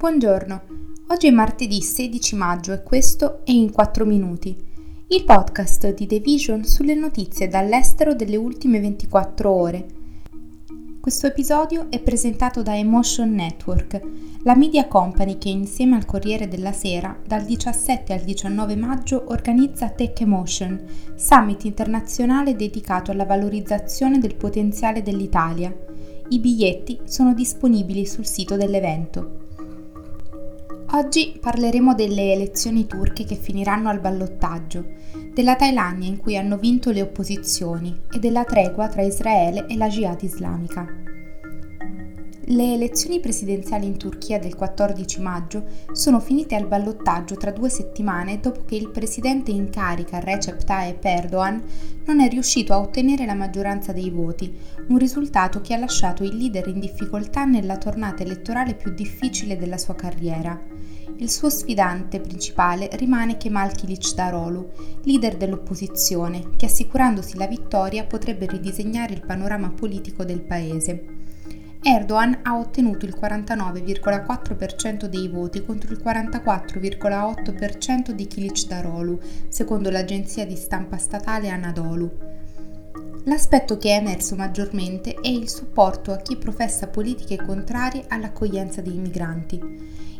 Buongiorno, oggi è martedì 16 maggio e questo è In 4 Minuti, il podcast di The Vision sulle notizie dall'estero delle ultime 24 ore. Questo episodio è presentato da Emotion Network, la media company che insieme al Corriere della Sera dal 17 al 19 maggio organizza Tech Emotion, summit internazionale dedicato alla valorizzazione del potenziale dell'Italia. I biglietti sono disponibili sul sito dell'evento. Oggi parleremo delle elezioni turche che finiranno al ballottaggio, della Thailandia in cui hanno vinto le opposizioni e della tregua tra Israele e la Jihad islamica. Le elezioni presidenziali in Turchia del 14 maggio sono finite al ballottaggio tra due settimane dopo che il presidente in carica Recep Tayyip Erdogan non è riuscito a ottenere la maggioranza dei voti, un risultato che ha lasciato il leader in difficoltà nella tornata elettorale più difficile della sua carriera. Il suo sfidante principale rimane Kemal Kılıçdaroğlu, leader dell'opposizione, che assicurandosi la vittoria potrebbe ridisegnare il panorama politico del paese. Erdogan ha ottenuto il 49,4% dei voti contro il 44,8% di Kılıçdaroğlu, secondo l'agenzia di stampa statale Anadolu. L'aspetto che è emerso maggiormente è il supporto a chi professa politiche contrarie all'accoglienza dei migranti.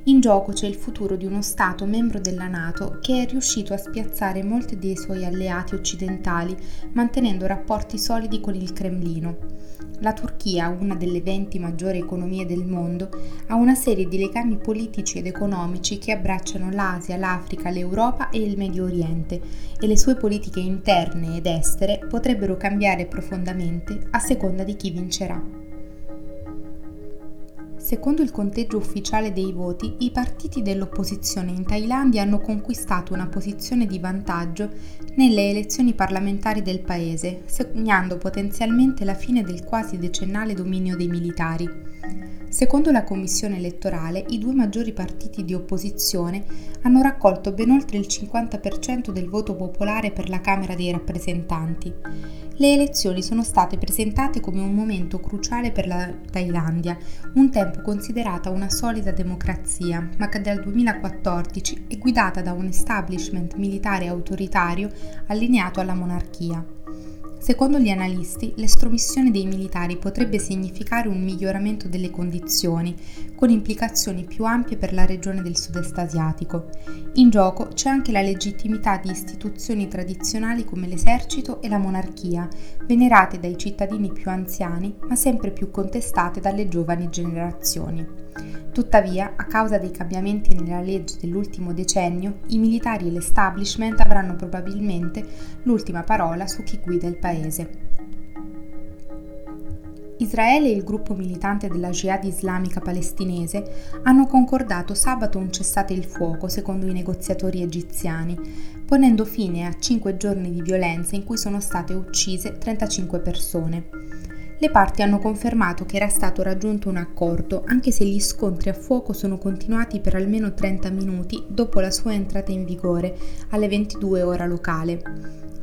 In gioco c'è il futuro di uno Stato membro della Nato che è riuscito a spiazzare molti dei suoi alleati occidentali, mantenendo rapporti solidi con il Cremlino. La Turchia, una delle 20 maggiori economie del mondo, ha una serie di legami politici ed economici che abbracciano l'Asia, l'Africa, l'Europa e il Medio Oriente e le sue politiche interne ed estere potrebbero cambiare profondamente a seconda di chi vincerà. Secondo il conteggio ufficiale dei voti, i partiti dell'opposizione in Thailandia hanno conquistato una posizione di vantaggio nelle elezioni parlamentari del paese, segnando potenzialmente la fine del quasi decennale dominio dei militari. Secondo la commissione elettorale, i due maggiori partiti di opposizione hanno raccolto ben oltre il 50% del voto popolare per la Camera dei rappresentanti. Le elezioni sono state presentate come un momento cruciale per la Thailandia, un tempo considerata una solida democrazia, ma che dal 2014 è guidata da un establishment militare autoritario allineato alla monarchia. Secondo gli analisti, l'estromissione dei militari potrebbe significare un miglioramento delle condizioni, con implicazioni più ampie per la regione del sud-est asiatico. In gioco c'è anche la legittimità di istituzioni tradizionali come l'esercito e la monarchia, venerate dai cittadini più anziani, ma sempre più contestate dalle giovani generazioni. Tuttavia, a causa dei cambiamenti nella legge dell'ultimo decennio, i militari e l'establishment avranno probabilmente l'ultima parola su chi guida il paese. Israele e il gruppo militante della Jihad islamica palestinese hanno concordato sabato un cessate il fuoco secondo i negoziatori egiziani, ponendo fine a cinque giorni di violenza in cui sono state uccise 35 persone le parti hanno confermato che era stato raggiunto un accordo, anche se gli scontri a fuoco sono continuati per almeno 30 minuti dopo la sua entrata in vigore, alle 22 ora locale.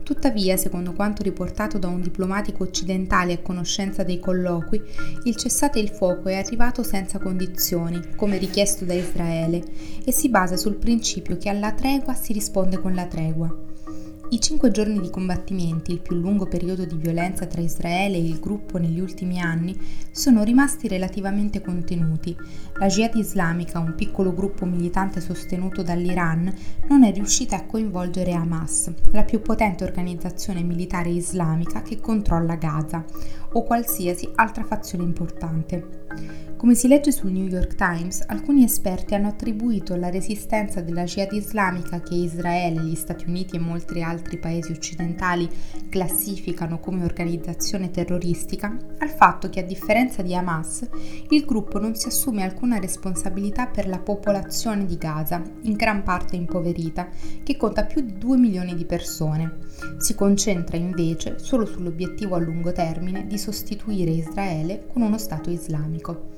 Tuttavia, secondo quanto riportato da un diplomatico occidentale a conoscenza dei colloqui, il cessate il fuoco è arrivato senza condizioni, come richiesto da Israele, e si basa sul principio che alla tregua si risponde con la tregua. I cinque giorni di combattimenti, il più lungo periodo di violenza tra Israele e il gruppo negli ultimi anni, sono rimasti relativamente contenuti. La Jihad islamica, un piccolo gruppo militante sostenuto dall'Iran, non è riuscita a coinvolgere Hamas, la più potente organizzazione militare islamica che controlla Gaza, o qualsiasi altra fazione importante. Come si legge sul New York Times, alcuni esperti hanno attribuito la resistenza della Jihad islamica che Israele, gli Stati Uniti e molti altri paesi occidentali classificano come organizzazione terroristica al fatto che a differenza di Hamas, il gruppo non si assume alcuna responsabilità per la popolazione di Gaza, in gran parte impoverita, che conta più di 2 milioni di persone. Si concentra invece solo sull'obiettivo a lungo termine di sostituire Israele con uno Stato islamico.